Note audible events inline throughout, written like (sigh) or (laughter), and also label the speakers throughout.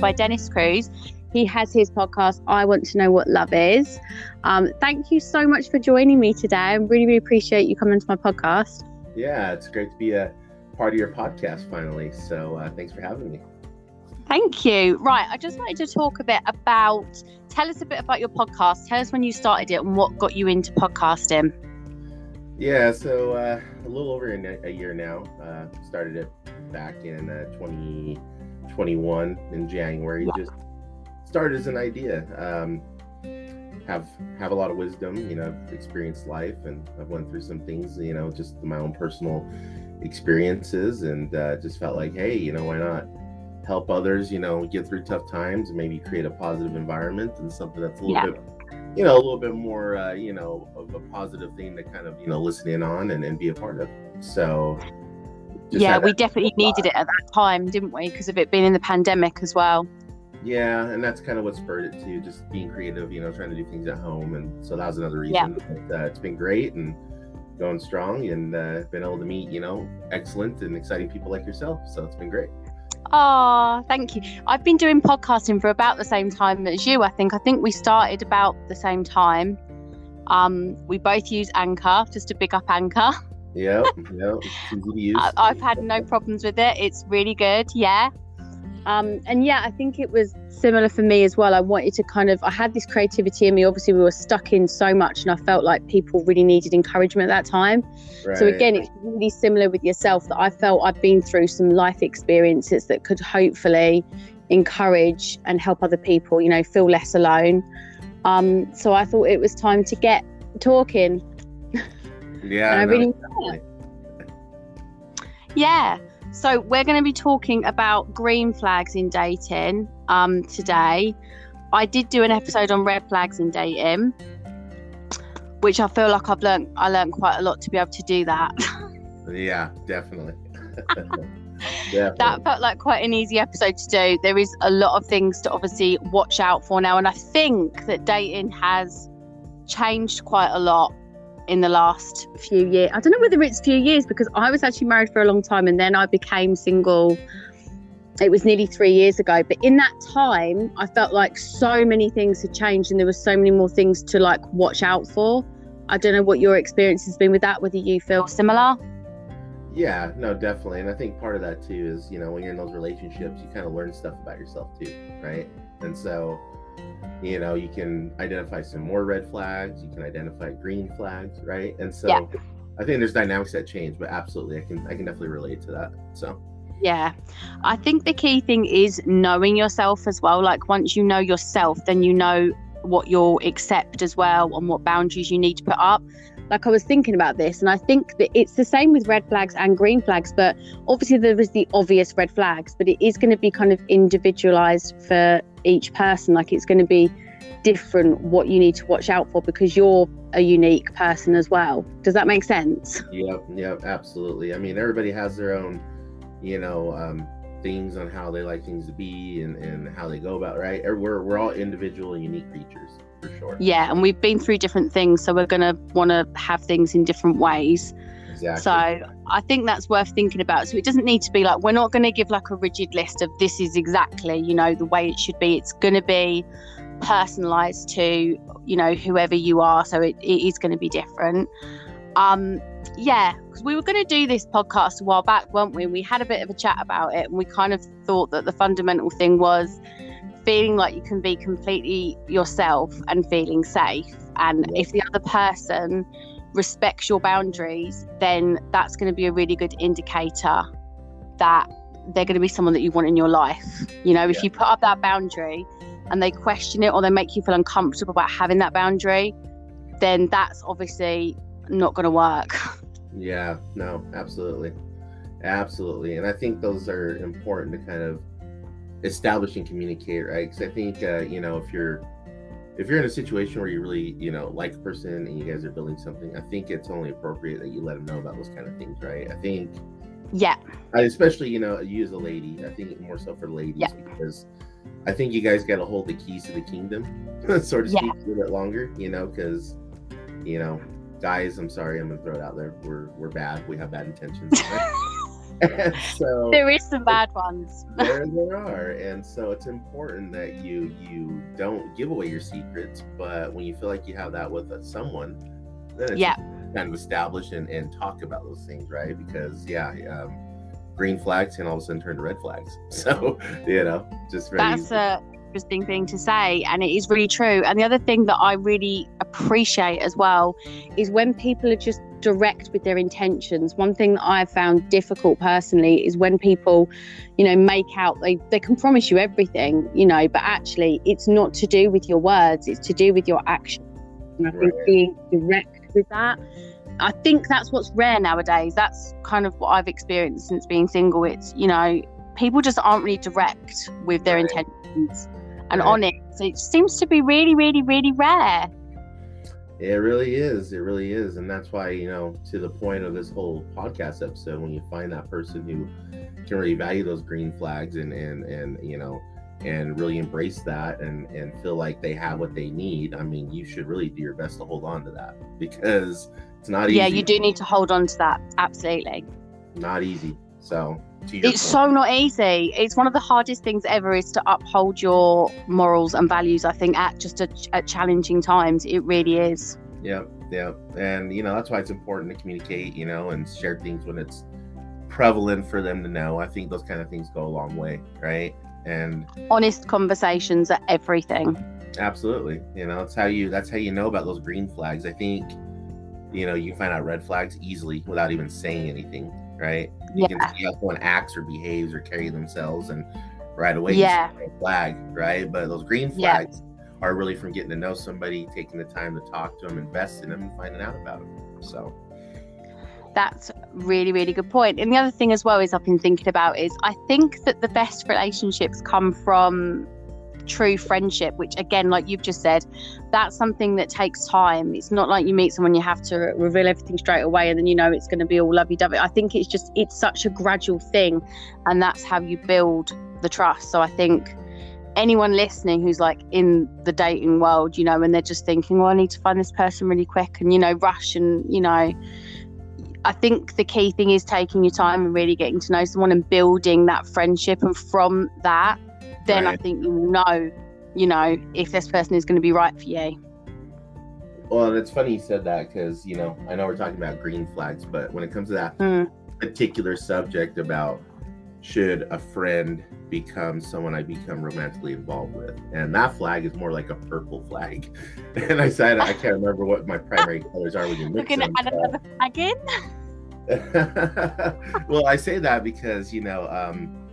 Speaker 1: by Dennis Cruz. He has his podcast, I Want to Know What Love Is. Um, thank you so much for joining me today. I really, really appreciate you coming to my podcast.
Speaker 2: Yeah, it's great to be a part of your podcast finally. So uh, thanks for having me.
Speaker 1: Thank you. Right, I just wanted to talk a bit about, tell us a bit about your podcast. Tell us when you started it and what got you into podcasting.
Speaker 2: Yeah, so uh, a little over a, a year now. Uh, started it back in uh, 2021 in January. Yeah. Just started as an idea. Um, have have a lot of wisdom, you know, experienced life, and I've went through some things, you know, just my own personal experiences, and uh, just felt like, hey, you know, why not help others, you know, get through tough times, and maybe create a positive environment and something that's a little yeah. bit, you know, a little bit more, uh, you know, of a positive thing to kind of, you know, listen in on and, and be a part of. So.
Speaker 1: Yeah, we definitely needed it at that time, didn't we? Because of it being in the pandemic as well.
Speaker 2: Yeah, and that's kind of what spurred it to just being creative, you know, trying to do things at home. And so that was another reason. Yeah. But, uh, it's been great and going strong and uh, been able to meet, you know, excellent and exciting people like yourself. So it's been great.
Speaker 1: Oh, thank you. I've been doing podcasting for about the same time as you, I think. I think we started about the same time. Um, we both use Anchor, just to big up Anchor. (laughs)
Speaker 2: Yeah, yeah.
Speaker 1: I've had no problems with it. It's really good. Yeah. Um, and yeah, I think it was similar for me as well. I wanted to kind of, I had this creativity in me. Obviously, we were stuck in so much, and I felt like people really needed encouragement at that time. Right. So, again, it's really similar with yourself that I felt I've been through some life experiences that could hopefully encourage and help other people, you know, feel less alone. Um, so, I thought it was time to get talking.
Speaker 2: Yeah. and I really,
Speaker 1: yeah. So we're going to be talking about green flags in dating um, today. I did do an episode on red flags in dating, which I feel like I've learned. I learned quite a lot to be able to do that.
Speaker 2: yeah, definitely. (laughs) (laughs)
Speaker 1: definitely. That felt like quite an easy episode to do. There is a lot of things to obviously watch out for now, and I think that dating has changed quite a lot in the last few years. I don't know whether it's few years because I was actually married for a long time and then I became single. It was nearly three years ago. But in that time, I felt like so many things had changed and there were so many more things to like watch out for. I don't know what your experience has been with that, whether you feel similar.
Speaker 2: Yeah, no, definitely. And I think part of that too is, you know, when you're in those relationships, you kind of learn stuff about yourself too, right? And so you know you can identify some more red flags you can identify green flags right? And so yeah. i think there's dynamics that change but absolutely i can i can definitely relate to that so.
Speaker 1: Yeah. I think the key thing is knowing yourself as well. Like once you know yourself then you know what you'll accept as well and what boundaries you need to put up like I was thinking about this, and I think that it's the same with red flags and green flags. But obviously, there is the obvious red flags, but it is going to be kind of individualized for each person. Like it's going to be different what you need to watch out for because you're a unique person as well. Does that make sense?
Speaker 2: Yep, yep, absolutely. I mean, everybody has their own, you know, um, things on how they like things to be and, and how they go about right. We're we're all individual, and unique creatures for sure.
Speaker 1: Yeah, and we've been through different things, so we're gonna want to have things in different ways. Exactly. So I think that's worth thinking about. So it doesn't need to be like we're not going to give like a rigid list of this is exactly you know the way it should be. It's going to be personalized to you know whoever you are. So it, it is going to be different. Um, yeah, because we were going to do this podcast a while back, weren't we? We had a bit of a chat about it, and we kind of thought that the fundamental thing was feeling like you can be completely yourself and feeling safe. And if the other person respects your boundaries, then that's going to be a really good indicator that they're going to be someone that you want in your life. You know, if yeah. you put up that boundary and they question it or they make you feel uncomfortable about having that boundary, then that's obviously not going to work. (laughs)
Speaker 2: Yeah, no, absolutely. Absolutely. And I think those are important to kind of establish and communicate, right? Because I think, uh, you know, if you're if you're in a situation where you really, you know, like a person and you guys are building something, I think it's only appropriate that you let them know about those kind of things, right? I think.
Speaker 1: Yeah.
Speaker 2: I, especially, you know, you as a lady, I think more so for ladies yeah. because I think you guys got to hold the keys to the kingdom, (laughs) so to speak, yeah. a little bit longer, you know, because, you know, guys, I'm sorry, I'm gonna throw it out there. We're we're bad. We have bad intentions. (laughs) (laughs)
Speaker 1: So there is some bad ones. (laughs)
Speaker 2: there, there are, and so it's important that you you don't give away your secrets. But when you feel like you have that with uh, someone, then it's
Speaker 1: yeah.
Speaker 2: kind of establish and, and talk about those things, right? Because yeah, um, green flags can all of a sudden turn to red flags. (laughs) So you know, just very
Speaker 1: that's a interesting thing to say, and it is really true. And the other thing that I really appreciate as well is when people are just direct with their intentions. One thing that I've found difficult personally is when people, you know, make out they, they can promise you everything, you know, but actually it's not to do with your words, it's to do with your actions. And I think being direct with that, I think that's what's rare nowadays. That's kind of what I've experienced since being single. It's, you know, people just aren't really direct with their intentions and honest. It seems to be really, really, really rare.
Speaker 2: It really is. It really is. And that's why, you know, to the point of this whole podcast episode, when you find that person who can really value those green flags and, and, and, you know, and really embrace that and, and feel like they have what they need, I mean, you should really do your best to hold on to that because it's not easy.
Speaker 1: Yeah, you do need to hold on to that. Absolutely.
Speaker 2: Not easy. So
Speaker 1: it's so not easy. It's one of the hardest things ever is to uphold your morals and values. I think at just a, at challenging times, it really is.
Speaker 2: Yeah, yeah, and you know that's why it's important to communicate, you know, and share things when it's prevalent for them to know. I think those kind of things go a long way, right? And
Speaker 1: honest conversations are everything.
Speaker 2: Absolutely, you know that's how you that's how you know about those green flags. I think you know you find out red flags easily without even saying anything right? You yeah. can see how someone acts or behaves or carry themselves, and right away,
Speaker 1: yeah,
Speaker 2: flag, right? But those green flags yeah. are really from getting to know somebody, taking the time to talk to them, invest in them, and finding out about them. So
Speaker 1: that's really really good point and the other thing as well is i've been thinking about is i think that the best relationships come from true friendship, which again, like you've just said, that's something that takes time. It's not like you meet someone, you have to reveal everything straight away and then you know it's going to be all lovey dovey. I think it's just, it's such a gradual thing. And that's how you build the trust. So I think anyone listening who's like in the dating world, you know, and they're just thinking, well, I need to find this person really quick and, you know, rush and, you know, I think the key thing is taking your time and really getting to know someone and building that friendship. And from that, then right. I think you know, you know, if this person is going to be right for you.
Speaker 2: Well, it's funny you said that because you know I know we're talking about green flags, but when it comes to that mm. particular subject about should a friend become someone I become romantically involved with, and that flag is more like a purple flag. (laughs) And I said I can't remember what my primary (laughs) colors are when you mix
Speaker 1: Looking them. Add another flag in. (laughs)
Speaker 2: well, I say that because you know um,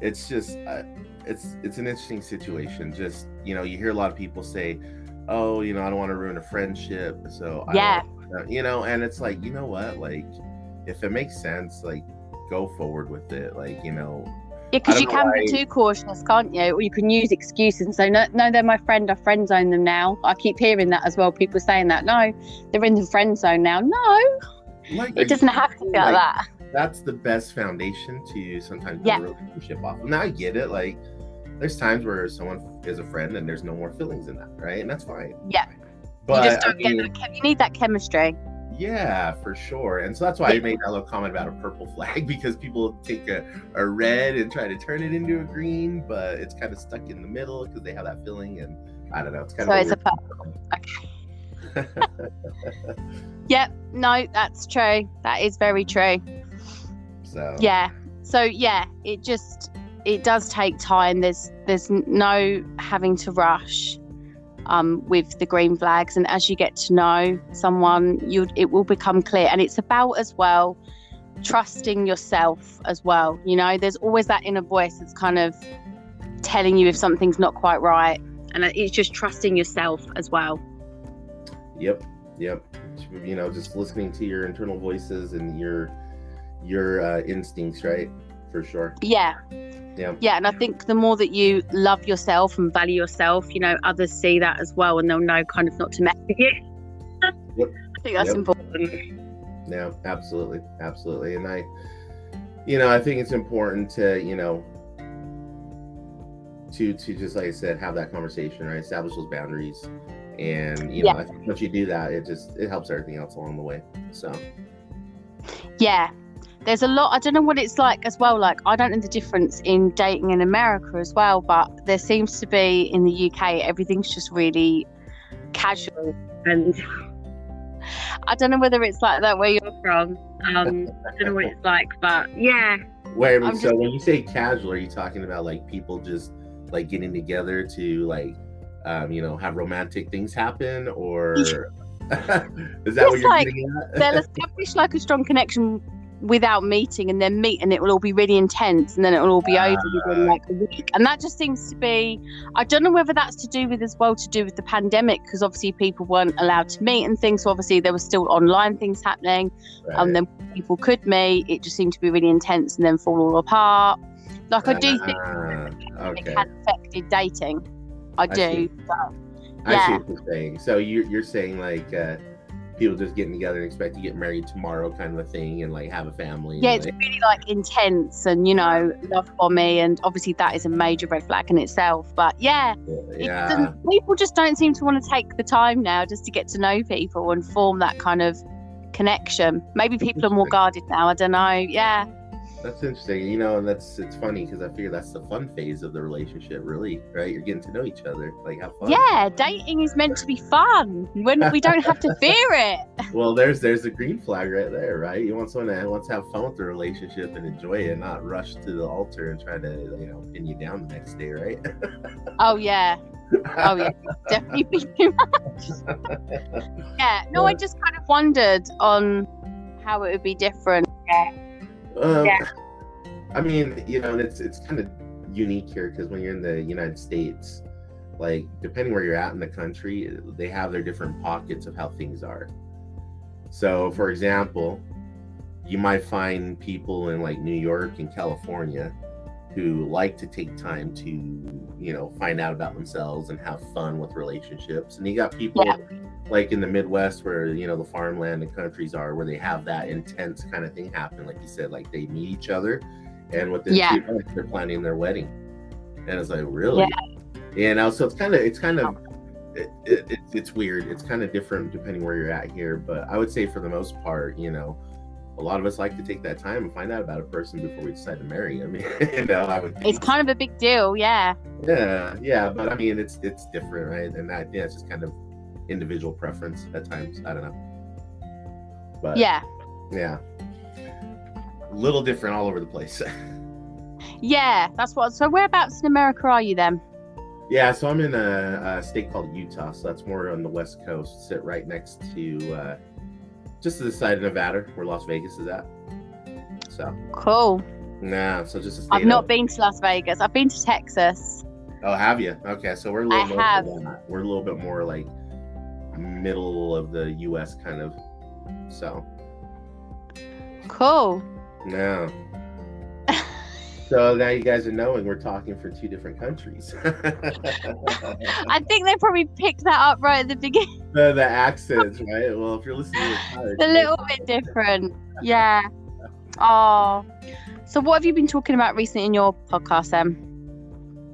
Speaker 2: it's just uh, it's it's an interesting situation. Just you know, you hear a lot of people say, "Oh, you know, I don't want to ruin a friendship," so
Speaker 1: yeah,
Speaker 2: you know, and it's like, you know what, like if it makes sense, like go forward with it, like you know.
Speaker 1: Yeah, because you can why... be too cautious, can't you? Or you can use excuses and say, no, no, they're my friend. I friend zone them now. I keep hearing that as well. People saying that. No, they're in the friend zone now. No, like, it doesn't have to be like, like that
Speaker 2: that's the best foundation to sometimes build yeah. a relationship off. Now I get it. Like there's times where someone is a friend and there's no more feelings in that, right? And that's fine.
Speaker 1: Yeah. But you just don't I mean, get that. You need that chemistry.
Speaker 2: Yeah, for sure. And so that's why I made that little comment about a purple (laughs) flag because people take a, a red and try to turn it into a green, but it's kind of stuck in the middle because they have that feeling. And I don't know. It's kind
Speaker 1: so
Speaker 2: of.
Speaker 1: So it's a purple. Okay. (laughs) yep. No, that's true. That is very true.
Speaker 2: So.
Speaker 1: Yeah. So yeah, it just it does take time. There's there's no having to rush um, with the green flags, and as you get to know someone, you it will become clear. And it's about as well trusting yourself as well. You know, there's always that inner voice that's kind of telling you if something's not quite right, and it's just trusting yourself as well.
Speaker 2: Yep, yep. You know, just listening to your internal voices and your your uh, instincts, right? For sure.
Speaker 1: Yeah,
Speaker 2: yeah.
Speaker 1: Yeah. And I think the more that you love yourself and value yourself, you know, others see that as well and they'll know kind of not to mess with you. (laughs) Yep. I think that's yep. important.
Speaker 2: Yeah, absolutely. Absolutely. And I, you know, I think it's important to, you know, to to just like I said, have that conversation, right? Establish those boundaries. And you know, yeah. Once you do that, it just it helps everything else along the way. So
Speaker 1: yeah, there's a lot. I don't know what it's like as well. Like I don't know the difference in dating in America as well, but there seems to be in the UK everything's just really casual and. (laughs) I don't know whether it's like that where you're from. Um, I don't know what it's like, but yeah.
Speaker 2: Wait, so just... when you say casual, are you talking about like people just like getting together to like, um, you know, have romantic things happen, or (laughs) (laughs) is that
Speaker 1: it's what you're like, getting at? they'll establish like a strong connection without meeting and then meet and it will all be really intense and then it will all be uh, over within like a week and that just seems to be i don't know whether that's to do with as well to do with the pandemic because obviously people weren't allowed to meet and things so obviously there was still online things happening right. and then people could meet it just seemed to be really intense and then fall all apart like i do think uh, okay. it had affected dating i, I do
Speaker 2: but, yeah. i see what you're saying so you're, you're saying like uh people just getting together and expect to get married tomorrow kind of a thing and like have a family.
Speaker 1: Yeah, it's
Speaker 2: like...
Speaker 1: really like intense and you know, love for me and obviously that is a major red flag in itself. But yeah, yeah. people just don't seem to want to take the time now just to get to know people and form that kind of connection. Maybe people are more (laughs) guarded now. I don't know. Yeah.
Speaker 2: That's interesting, you know, and that's it's funny because I figure that's the fun phase of the relationship, really, right? You're getting to know each other, like have fun.
Speaker 1: Yeah, dating is meant to be fun when we don't have to (laughs) fear it.
Speaker 2: Well, there's there's a green flag right there, right? You want someone that wants to have fun with the relationship and enjoy it, not rush to the altar and try to you know pin you down the next day, right? (laughs)
Speaker 1: oh yeah, oh yeah, (laughs) definitely too much. yeah, no, I just kind of wondered on how it would be different.
Speaker 2: Um, yeah. I mean, you know, it's it's kind of unique here because when you're in the United States, like depending where you're at in the country, they have their different pockets of how things are. So, for example, you might find people in like New York and California who like to take time to, you know, find out about themselves and have fun with relationships. And you got people yeah like in the Midwest where you know the farmland and countries are where they have that intense kind of thing happen. Like you said, like they meet each other, and within yeah. two months they're planning their wedding, and it's like really, yeah. you know. So it's kind of it's kind of it, it, it, it's weird. It's kind of different depending where you're at here, but I would say for the most part, you know. A lot of us like to take that time and find out about a person before we decide to marry. them. (laughs) you know, I would.
Speaker 1: It's kind of a big deal, yeah.
Speaker 2: Yeah, yeah, but I mean, it's it's different, right? And that yeah, it's just kind of individual preference at times. I don't know. But
Speaker 1: yeah.
Speaker 2: Yeah. A little different all over the place. (laughs)
Speaker 1: yeah, that's what. So whereabouts in America are you then?
Speaker 2: Yeah, so I'm in a, a, state called Utah, so that's more on the west coast. Sit right next to, uh, just to the side of Nevada, where Las Vegas is at. So
Speaker 1: cool.
Speaker 2: Nah, so just
Speaker 1: I've not been to Las Vegas. I've been to Texas.
Speaker 2: Oh, have you? Okay, so we're a little.
Speaker 1: I have.
Speaker 2: We're a little bit more like middle of the U.S. kind of. So.
Speaker 1: Cool.
Speaker 2: Yeah. So now you guys are knowing we're talking for two different countries. (laughs)
Speaker 1: I think they probably picked that up right at the beginning. (laughs)
Speaker 2: The, the accents, right? Well, if you're listening
Speaker 1: to it, a little bit different. Yeah. Oh. So, what have you been talking about recently in your podcast, then?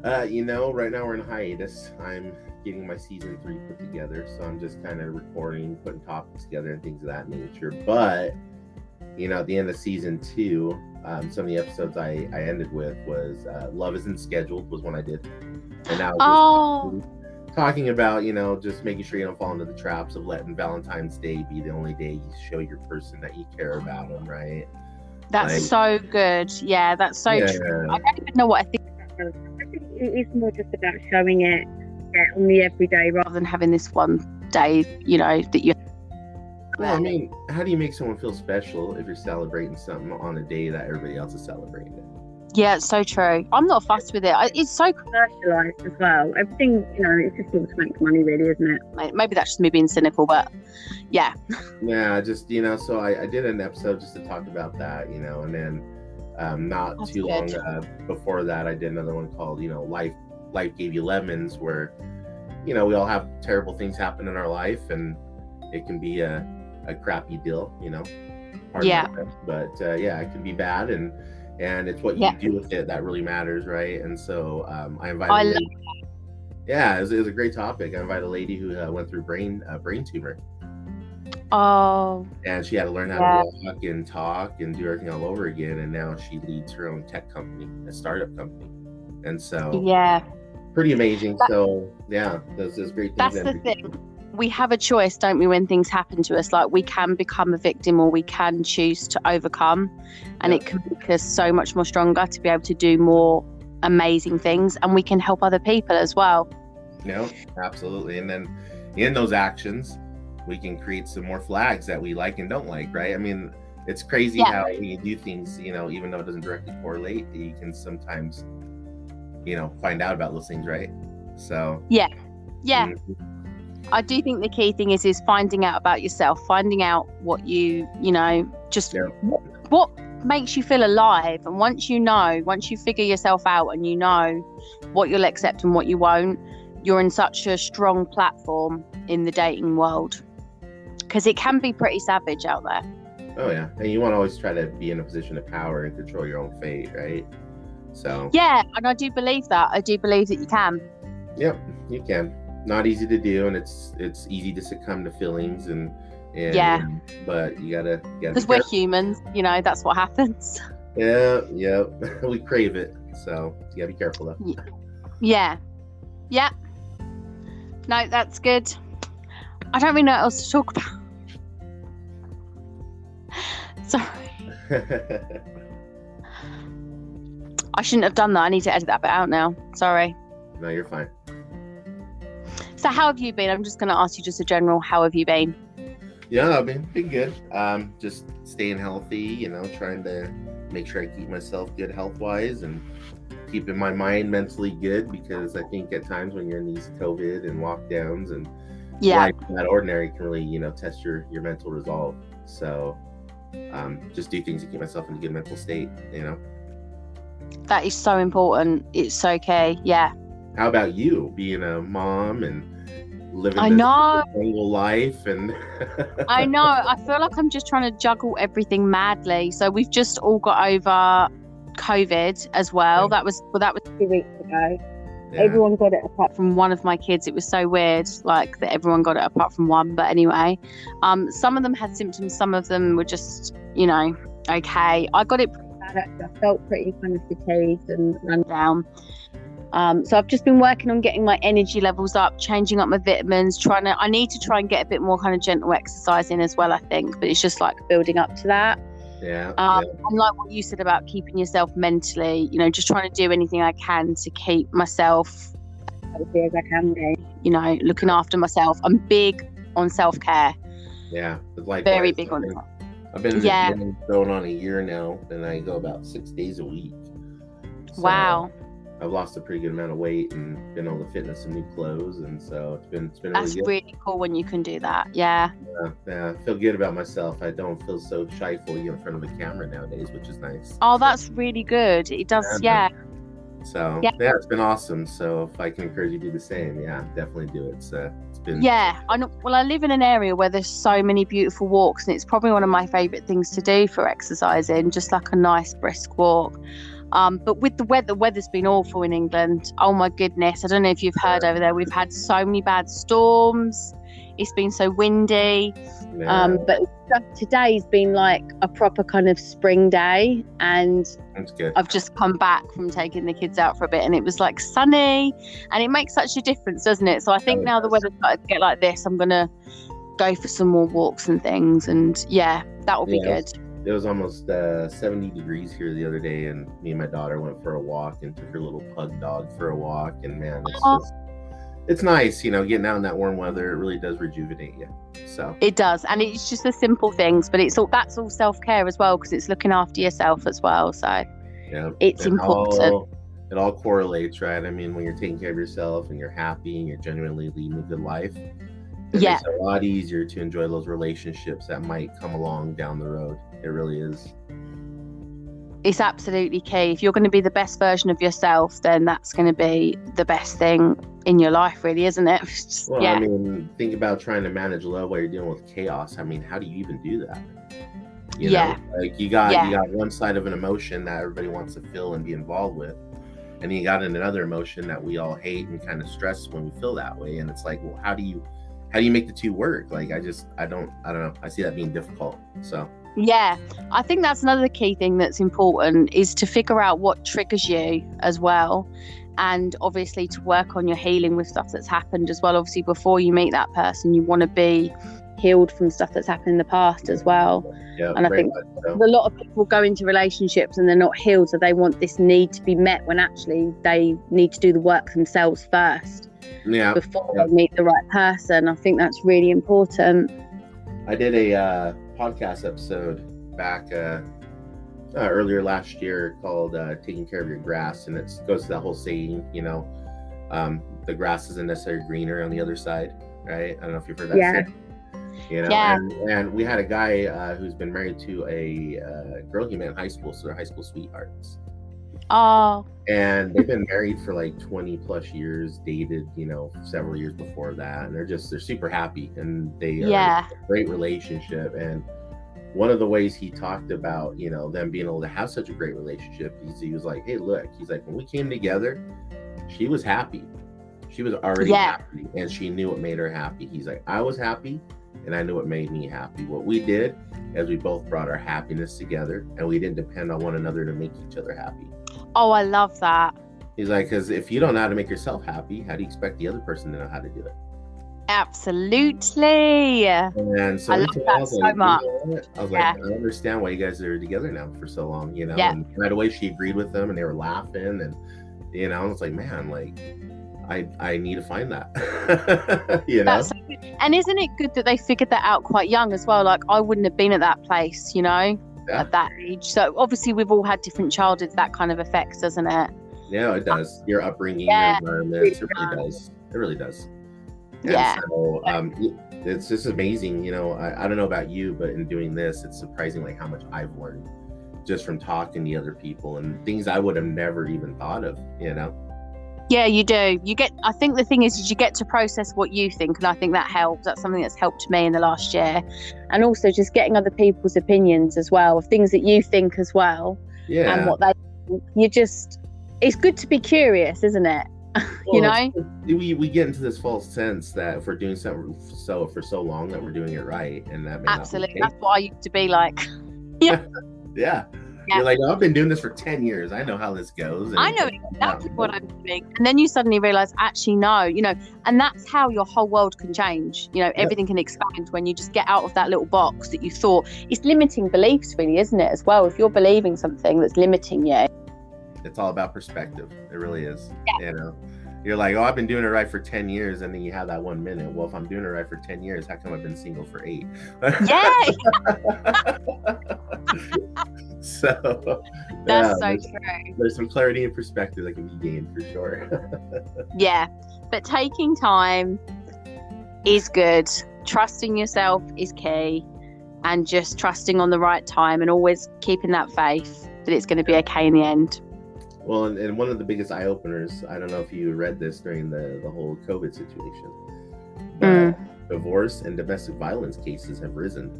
Speaker 2: Uh, you know, right now we're in hiatus. I'm getting my season three put together. So I'm just kind of recording, putting topics together, and things of that nature. But you know, at the end of season two, um, some of the episodes I, I ended with was uh, "Love Isn't Scheduled" was one I did, and now
Speaker 1: oh.
Speaker 2: talking about you know just making sure you don't fall into the traps of letting Valentine's Day be the only day you show your person that you care about them, right?
Speaker 1: That's like, so good. Yeah, that's so yeah. true. I don't even know what I think. I think it is more just about showing it get on the everyday rather than having this one day, you know, that you.
Speaker 2: Well, I mean, how do you make someone feel special if you're celebrating something on a day that everybody else is celebrating it?
Speaker 1: Yeah, it's so true. I'm not fussed with it. It's so commercialized as well. Everything, you know, it's just all to make money, really, isn't it? Maybe that's just me being cynical, but yeah. (laughs)
Speaker 2: Yeah, just you know, so I, I did an episode just to talk about that, you know, and then um, not that's too good. long uh, before that, I did another one called, you know, life life gave you lemons where you know we all have terrible things happen in our life and it can be a, a crappy deal you know
Speaker 1: yeah
Speaker 2: but uh, yeah it can be bad and and it's what you yeah. do with it that really matters right and so um, i invited
Speaker 1: I lady,
Speaker 2: yeah it was, it was, a great topic i invite a lady who uh, went through brain uh, brain tumor
Speaker 1: Oh.
Speaker 2: And she had to learn how yeah. to walk and talk and do everything all over again. And now she leads her own tech company, a startup company. And so
Speaker 1: yeah,
Speaker 2: pretty amazing. That, so yeah, those those great
Speaker 1: things. That's the thing. We have a choice, don't we, when things happen to us? Like we can become a victim or we can choose to overcome. And yeah. it can make us so much more stronger to be able to do more amazing things and we can help other people as well.
Speaker 2: No, absolutely. And then in those actions, we can create some more flags that we like and don't like, right? I mean, it's crazy yeah. how you do things, you know, even though it doesn't directly correlate, you can sometimes, you know, find out about those things, right? So
Speaker 1: yeah, yeah. Mm-hmm. I do think the key thing is is finding out about yourself, finding out what you, you know, just yeah. what, what makes you feel alive. And once you know, once you figure yourself out and you know what you'll accept and what you won't, you're in such a strong platform in the dating world because it can be pretty savage out there.
Speaker 2: Oh yeah, and you want to always try to be in a position of power and control your own fate, right? So
Speaker 1: yeah, and I do believe that. I do believe that you can.
Speaker 2: Yep, you can. Not easy to do, and it's it's easy to succumb to feelings and and
Speaker 1: yeah,
Speaker 2: but you gotta
Speaker 1: because we're humans, you know that's what happens. (laughs)
Speaker 2: Yeah, yeah, (laughs) we crave it, so you gotta be careful though.
Speaker 1: Yeah, yeah. No, that's good. I don't really know what else to talk about. (laughs) Sorry. I shouldn't have done that. I need to edit that bit out now. Sorry.
Speaker 2: No, you're fine.
Speaker 1: So, how have you been? I'm just going to ask you just a general. How have you been?
Speaker 2: Yeah, I've been been good. Um, just staying healthy. You know, trying to make sure I keep myself good health wise and keeping my mind mentally good because I think at times when you're in these COVID and lockdowns and
Speaker 1: yeah,
Speaker 2: that ordinary can really you know test your your mental resolve. So um, just do things to keep myself in a good mental state, you know.
Speaker 1: That is so important. It's okay. Yeah.
Speaker 2: How about you being a mom and living
Speaker 1: I know
Speaker 2: single life and
Speaker 1: I (laughs) know. I feel like I'm just trying to juggle everything madly. So we've just all got over COVID as well. That was well that was two weeks ago. Yeah. Everyone got it apart from one of my kids. It was so weird, like that everyone got it apart from one. But anyway, um, some of them had symptoms. Some of them were just, you know, okay. I got it pretty bad. I felt pretty kind of fatigued and run down. Um, so I've just been working on getting my energy levels up, changing up my vitamins, trying to. I need to try and get a bit more kind of gentle exercise in as well. I think, but it's just like building up to that.
Speaker 2: Yeah, um,
Speaker 1: yeah. And like what you said about keeping yourself mentally, you know, just trying to do anything I can to keep myself as healthy as I can be. You know, looking after myself. I'm big on self care.
Speaker 2: Yeah,
Speaker 1: like very big on.
Speaker 2: I've been yeah. going on a year now, and I go about six days a week.
Speaker 1: So, wow.
Speaker 2: I've lost a pretty good amount of weight and been able to fit into some new clothes, and so it's been it's been
Speaker 1: that's
Speaker 2: really,
Speaker 1: really cool when you can do that. Yeah.
Speaker 2: yeah. Yeah, I feel good about myself. I don't feel so shyful in front of the camera nowadays, which is nice.
Speaker 1: Oh, that's really good. It does, yeah.
Speaker 2: So yeah. yeah. it's been awesome. So if I can encourage you to do the same, yeah, definitely do it. So it's been
Speaker 1: yeah. I know. Well, I live in an area where there's so many beautiful walks, and it's probably one of my favorite things to do for exercising. Just like a nice brisk walk. Um, but with the weather, the weather's been awful in England. Oh my goodness. I don't know if you've heard over there. We've had so many bad storms. It's been so windy. Yeah. Um, but today's been like a proper kind of spring day. And I've just come back from taking the kids out for a bit and it was like sunny. And it makes such a difference, doesn't it? So I think oh, now the weather's started to get like this, I'm going to go for some more walks and things. And yeah, that will be yeah, good
Speaker 2: it was almost uh, 70 degrees here the other day and me and my daughter went for a walk and took her little pug dog for a walk and man it's just it's nice you know getting out in that warm weather it really does rejuvenate you so.
Speaker 1: It does and it's just the simple things but it's all that's all self-care as well because it's looking after yourself as well so yeah it's important
Speaker 2: all, it all correlates right? I mean when you're taking care of yourself and you're happy and you're genuinely leading a good life it yeah. makes it a lot easier to enjoy those relationships that might come along down the road it really is.
Speaker 1: It's absolutely key. If you're going to be the best version of yourself, then that's going to be the best thing in your life, really, isn't it?
Speaker 2: Just, (laughs) well, yeah. I mean, think about trying to manage love while you're dealing with chaos. I mean, how do you even do that? You yeah. Know, like you got yeah. you got one side of an emotion that everybody wants to feel and be involved with, and you got another emotion that we all hate and kind of stress when we feel that way. And it's like, well, how do you how do you make the two work? Like I just I don't I don't know. I see that being difficult. So
Speaker 1: yeah, I think that's another key thing that's important is to figure out what triggers you as well. And obviously to work on your healing with stuff that's happened as well. Obviously, before you meet that person, you want to be healed from stuff that's happened in the past as well.
Speaker 2: yeah,
Speaker 1: And I think
Speaker 2: so.
Speaker 1: a lot of people go into relationships and they're not healed, so they want this need to be met when actually they need to do the work themselves first
Speaker 2: yeah.
Speaker 1: before
Speaker 2: yeah.
Speaker 1: they meet the right person. I think that's really important.
Speaker 2: I did a uh, podcast episode back uh, uh, earlier last year called uh, "Taking Care of Your Grass," and it goes to that whole saying, you know, um, the grass isn't necessarily greener on the other side, right? I don't know if you've heard that.
Speaker 1: Yeah.
Speaker 2: saying. You know,
Speaker 1: Yeah.
Speaker 2: and, and we had a guy uh, who's been married to a uh, girl he met in high school, so they're high school sweethearts.
Speaker 1: Oh,
Speaker 2: and they've been married for like 20 plus years dated you know several years before that and they're just they're super happy and they
Speaker 1: yeah.
Speaker 2: a great relationship and one of the ways he talked about you know them being able to have such a great relationship he's, he was like hey look he's like when we came together she was happy. She was already
Speaker 1: Yeah.
Speaker 2: happy and she knew what made her happy. He's like i was happy and i knew what made me happy. What we did is we both brought our happiness together and we didn't depend on one another to make each other happy
Speaker 1: Oh, I love that.
Speaker 2: He's like, because if you don't know how to make yourself happy, how do you expect the other person to know how to do it?
Speaker 1: Absolutely.
Speaker 2: And so
Speaker 1: I love that
Speaker 2: was
Speaker 1: so
Speaker 2: like, you
Speaker 1: much.
Speaker 2: know? I was
Speaker 1: Yeah.
Speaker 2: like, I understand why you guys are together now for so long, you know.
Speaker 1: Yeah.
Speaker 2: And right away she agreed with them and they were laughing and you know, it's like, man, like I I need to find that. (laughs) you know?
Speaker 1: That's so good. and isn't it good that they figured that out quite young as well? Like I wouldn't have been at that place, you know,
Speaker 2: Yeah.
Speaker 1: at that age. So obviously we've all had different childhoods. That kind of affects, doesn't it?
Speaker 2: Yeah, it does. Your upbringing,
Speaker 1: Yeah,
Speaker 2: your environment, it
Speaker 1: really does.
Speaker 2: It really does. And
Speaker 1: Yeah.
Speaker 2: So um, it's just amazing. You know, I, I don't know about you, but in doing this, it's surprising like how much I've learned just from talking to other people and things I would have never even thought of. You know.
Speaker 1: Yeah, you do. You get. I think the thing is, is you get to process what you think, and I think that helps. That's something that's helped me in the last year, and also just getting other people's opinions as well of things that you think as well,
Speaker 2: Yeah.
Speaker 1: and what they. Think. You just. It's good to be curious, isn't it? (laughs) you know.
Speaker 2: we we get into this false sense that if we're doing something so for so long that we're doing it right, and that may
Speaker 1: Absolutely. That's what I used to be like. (laughs)
Speaker 2: yeah. (laughs) yeah.
Speaker 1: Yeah.
Speaker 2: You're like, "Oh, I've been doing this for ten years. I know how this goes. and
Speaker 1: I know exactly what oh. I'm doing. And then you suddenly realize, actually, no, you know, and that's how your whole world can change. You know, everything can expand when you just get out of that little box that you thought it's limiting beliefs, really, isn't it? As well, if you're believing something that's limiting you.
Speaker 2: it's all about perspective. It really is. You know, you're like, oh, I've been doing it right for 10 years. And then you have that one minute. Well, if I'm doing it right for 10 years, how come I've been single for eight?
Speaker 1: Yeah, (laughs) (laughs) (laughs)
Speaker 2: so,
Speaker 1: that's
Speaker 2: yeah,
Speaker 1: so
Speaker 2: there's,
Speaker 1: true.
Speaker 2: there's some clarity and perspective that can be gained for sure. (laughs)
Speaker 1: Yeah, but taking time is good. Trusting yourself is key, and just trusting on the right time and always keeping that faith that it's going to be okay in the end.
Speaker 2: well, and, and one of the biggest eye openers, I don't know if you read this during the, the whole COVID situation, but
Speaker 1: Mm.
Speaker 2: divorce and domestic violence cases have risen.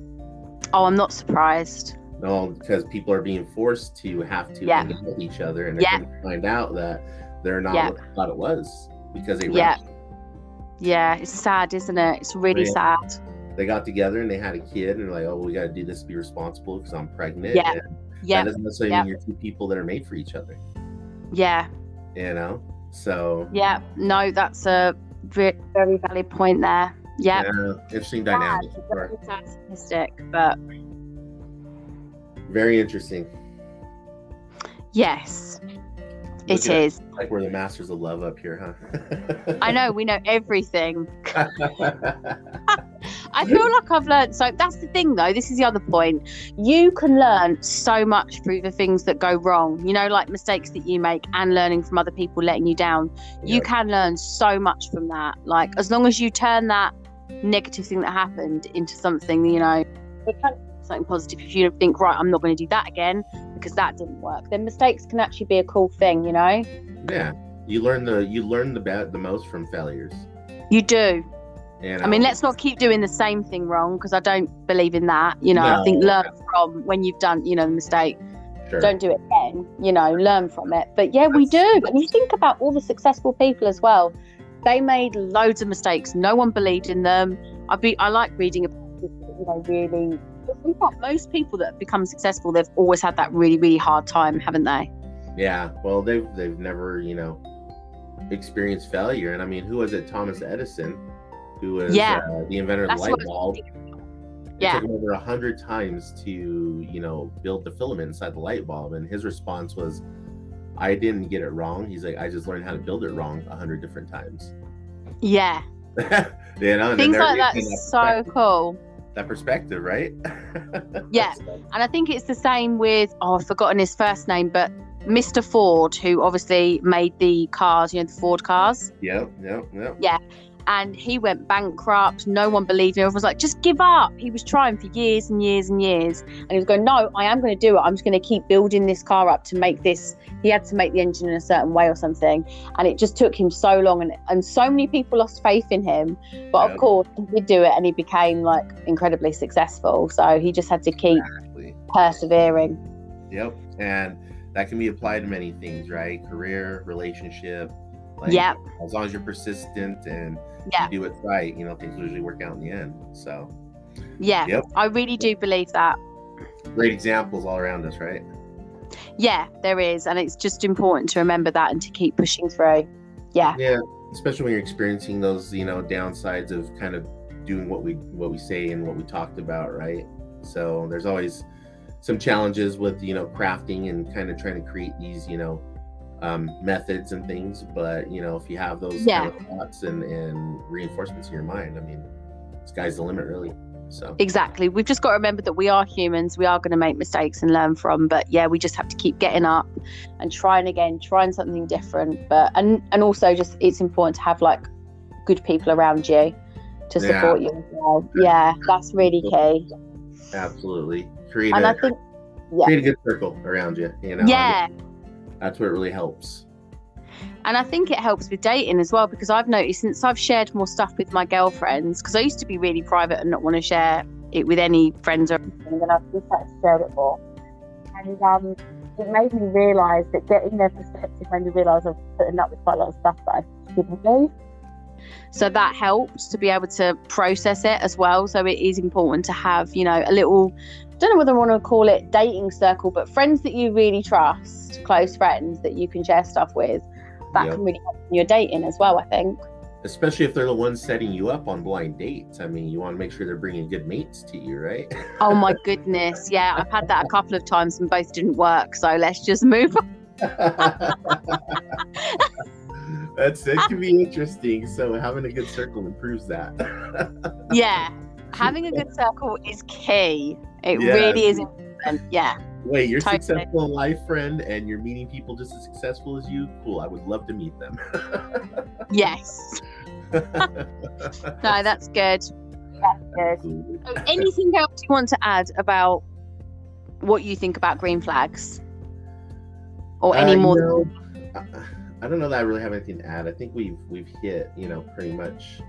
Speaker 1: Oh, I'm not surprised.
Speaker 2: No, because people are being forced to have to
Speaker 1: Yeah.
Speaker 2: hang out with each other, and
Speaker 1: Yeah.
Speaker 2: find out that they're not
Speaker 1: Yeah.
Speaker 2: what they thought it was because they
Speaker 1: Yeah. Yeah, it's sad, isn't it? It's really
Speaker 2: Yeah.
Speaker 1: sad.
Speaker 2: They got together and they had a kid, and they're like, "Oh, we got to do this to be responsible because I'm pregnant."
Speaker 1: Yeah.
Speaker 2: And
Speaker 1: Yeah,
Speaker 2: that doesn't necessarily
Speaker 1: Yeah.
Speaker 2: mean you're two people that are made for each other.
Speaker 1: yeah,
Speaker 2: You know, so
Speaker 1: yeah. No, that's a ve- very valid point there. Yeah.
Speaker 2: yeah, interesting dynamic.
Speaker 1: it's sad statistic, but
Speaker 2: Very interesting.
Speaker 1: yes,
Speaker 2: Look
Speaker 1: it.
Speaker 2: Like we're the masters of love up here, huh?
Speaker 1: I know we know everything. I feel like I've learned. So that's the thing, though. This is the other point. You can learn so much through the things that go wrong. You know, like mistakes that you make and learning from other people letting you down. You
Speaker 2: Yep.
Speaker 1: can learn so much from that. Like as long as you turn that negative thing that happened into something, you know, it can be something positive. If you think, right, I'm not going to do that again because that didn't work, then mistakes can actually be a cool thing. You know,
Speaker 2: yeah, you learn the you learn the bad the most from failures.
Speaker 1: you do.
Speaker 2: And
Speaker 1: I mean, um, let's not keep doing the same thing wrong because I don't believe in that. You know, I think
Speaker 2: No.
Speaker 1: learn from when you've done, you know, the mistake.
Speaker 2: sure.
Speaker 1: Don't do it again. You know, learn from it. But yeah, we do. And you think about all the successful people as well. they made loads of mistakes. No one believed in them. I be I like reading about people, you know, really. In fact, most people that have become successful, they've always had that really, really hard time, haven't they?
Speaker 2: Yeah. Well, they've they've never, you know, experienced failure. And I mean, who was it? Thomas Edison, who was
Speaker 1: Yeah.
Speaker 2: uh, the inventor of
Speaker 1: That's
Speaker 2: the light bulb.
Speaker 1: thinking.
Speaker 2: It took him over a hundred times to, you know, build the filament inside the light bulb, and his response was, "I didn't get it wrong." He's like, "I just learned how to build it wrong a hundred different times."
Speaker 1: Yeah. (laughs)
Speaker 2: you know,
Speaker 1: Things like that
Speaker 2: that
Speaker 1: is so cool.
Speaker 2: That perspective, right? (laughs)
Speaker 1: Yeah. And I think it's the same with, oh, I've forgotten his first name, but Mr. Ford, who obviously made the cars, you know, the Ford cars.
Speaker 2: Yep. Yep. Yep.
Speaker 1: Yeah. And he went bankrupt. No one believed him. Everyone was like, just give up. He was trying for years and years and years. And he was going, no, I am going to do it. I'm just going to keep building this car up to make this. He had to make the engine in a certain way or something. And it just took him so long. And, and so many people lost faith in him. But
Speaker 2: Yeah.
Speaker 1: of course, he did do it and he became like incredibly successful. So he just had to keep
Speaker 2: Exactly.
Speaker 1: persevering.
Speaker 2: Yep. And that can be applied to many things, right? Career, relationship. Like,
Speaker 1: Yep.
Speaker 2: As long as you're persistent and
Speaker 1: Yeah.
Speaker 2: you do it right, you know, things usually work out in the end. So
Speaker 1: Yeah.
Speaker 2: Yep.
Speaker 1: I really do believe that.
Speaker 2: great examples all around us, right?
Speaker 1: Yeah, there is. And it's just important to remember that and to keep pushing through. Yeah.
Speaker 2: Yeah. Especially when you're experiencing those, you know, downsides of kind of doing what we what we say and what we talked about, right? So there's always some challenges with, you know, crafting and kind of trying to create these, you know, um, methods and things. But you know, if you have those
Speaker 1: Yeah.
Speaker 2: kind of thoughts and, and reinforcements in your mind, I mean, sky's the limit, really. So
Speaker 1: Exactly. We've just got to remember that we are humans. We are going to make mistakes and learn from. But yeah, we just have to keep getting up and trying again, trying something different. But and and also just it's important to have like good people around you to
Speaker 2: Yeah.
Speaker 1: support you as well. Yeah, that's really key.
Speaker 2: absolutely create
Speaker 1: And
Speaker 2: a
Speaker 1: I think yeah,
Speaker 2: create a good circle around you. You know,
Speaker 1: yeah.
Speaker 2: That's where it really helps.
Speaker 1: And I think it helps with dating as well because I've noticed since I've shared more stuff with my girlfriends, because I used to be really private and not want to share it with any friends or anything, and I've just started to share it more. And um, it made me realise that getting their perspective made me realise I was putting up with quite a lot of stuff that I shouldn't do. So that helps to be able to process it as well. So it is important to have, you know, a little, don't know whether I want to call it dating circle, but friends that you really trust, close friends that you can share stuff with that
Speaker 2: Yep.
Speaker 1: can really help when you're dating as well, I think.
Speaker 2: Especially if they're the ones setting you up on blind dates. I mean, you want to make sure they're bringing good mates to you, right? (laughs)
Speaker 1: Oh my goodness. Yeah, I've had that a couple of times and both didn't work. So let's just move on. (laughs)
Speaker 2: That's it. Can be interesting. So having a good circle improves that. (laughs)
Speaker 1: Yeah. Having a good circle is key. It
Speaker 2: Yeah.
Speaker 1: really is important. Yeah.
Speaker 2: Wait, you're
Speaker 1: Totally.
Speaker 2: successful in life, friend, and you're meeting people just as successful as you. Cool. I would love to meet them. (laughs)
Speaker 1: Yes. No, that's good. That's good. So anything else you want to add about what you think about green flags? Or any
Speaker 2: Uh,
Speaker 1: more?
Speaker 2: you know, I, I don't know that I really have anything to add. I think we've we've hit you know pretty much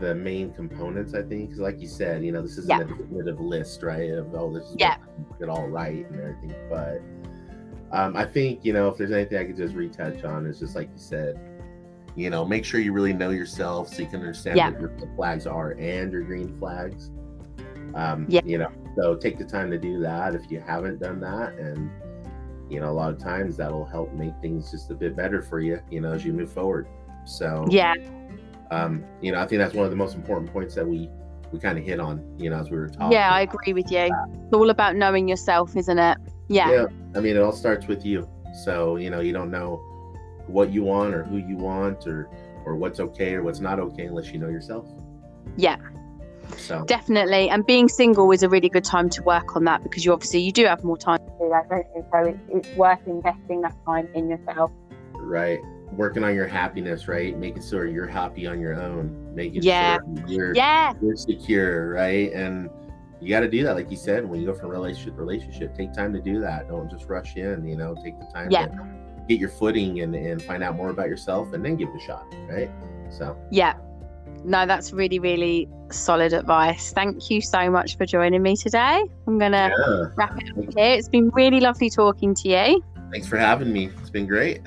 Speaker 2: the main components. I think because like you said, you know this isn't
Speaker 1: Yeah.
Speaker 2: a definitive list, right? Of oh this is
Speaker 1: Yeah.
Speaker 2: get all right and everything, but um, I think you know if there's anything I could just retouch on, it's just like you said. You know, make sure you really know yourself so you can understand
Speaker 1: Yeah.
Speaker 2: what your flags are and your green flags. Um,
Speaker 1: Yeah.
Speaker 2: You know, so take the time to do that if you haven't done that, and you know, a lot of times that'll help make things just a bit better for you, you know, as you move forward. So,
Speaker 1: Yeah.
Speaker 2: Um, you know, I think that's one of the most important points that we we kind of hit on, you know, as we were talking.
Speaker 1: Yeah, I agree with you. It's all about knowing yourself, isn't it? Yeah.
Speaker 2: yeah. I mean, it all starts with you. So, you know, you don't know what you want or who you want or or what's okay or what's not okay unless you know yourself.
Speaker 1: Yeah.
Speaker 2: So,
Speaker 1: Definitely. And being single is a really good time to work on that because you obviously you do have more time to do that, don't you? So it's, it's worth investing that time in yourself.
Speaker 2: right, working on your happiness, right, making sure you're happy on your own, making
Speaker 1: Yeah.
Speaker 2: sure you're
Speaker 1: Yeah.
Speaker 2: you're secure, right? And you got to do that, like you said, when you go from relationship to relationship, take time to do that. Don't just rush in. You know, take the time
Speaker 1: Yeah.
Speaker 2: to get your footing and and find out more about yourself, and then give it a shot, right? So,
Speaker 1: Yeah. No, that's really, really solid advice. Thank you so much for joining me today. I'm going to
Speaker 2: yeah.
Speaker 1: wrap it up here. It's been really lovely talking to you.
Speaker 2: Thanks for having me. It's been great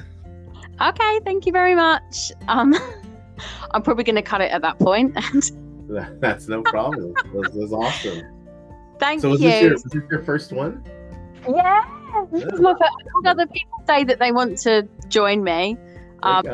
Speaker 1: okay, thank you very much. Um, (laughs) I'm probably going to cut it at that point. (laughs)
Speaker 2: That's no problem. that's, was awesome.
Speaker 1: Thank
Speaker 2: so
Speaker 1: you.
Speaker 2: This your, this your first one?
Speaker 1: Yeah. This yeah. is my first. I had other people say that they want to join me. Um,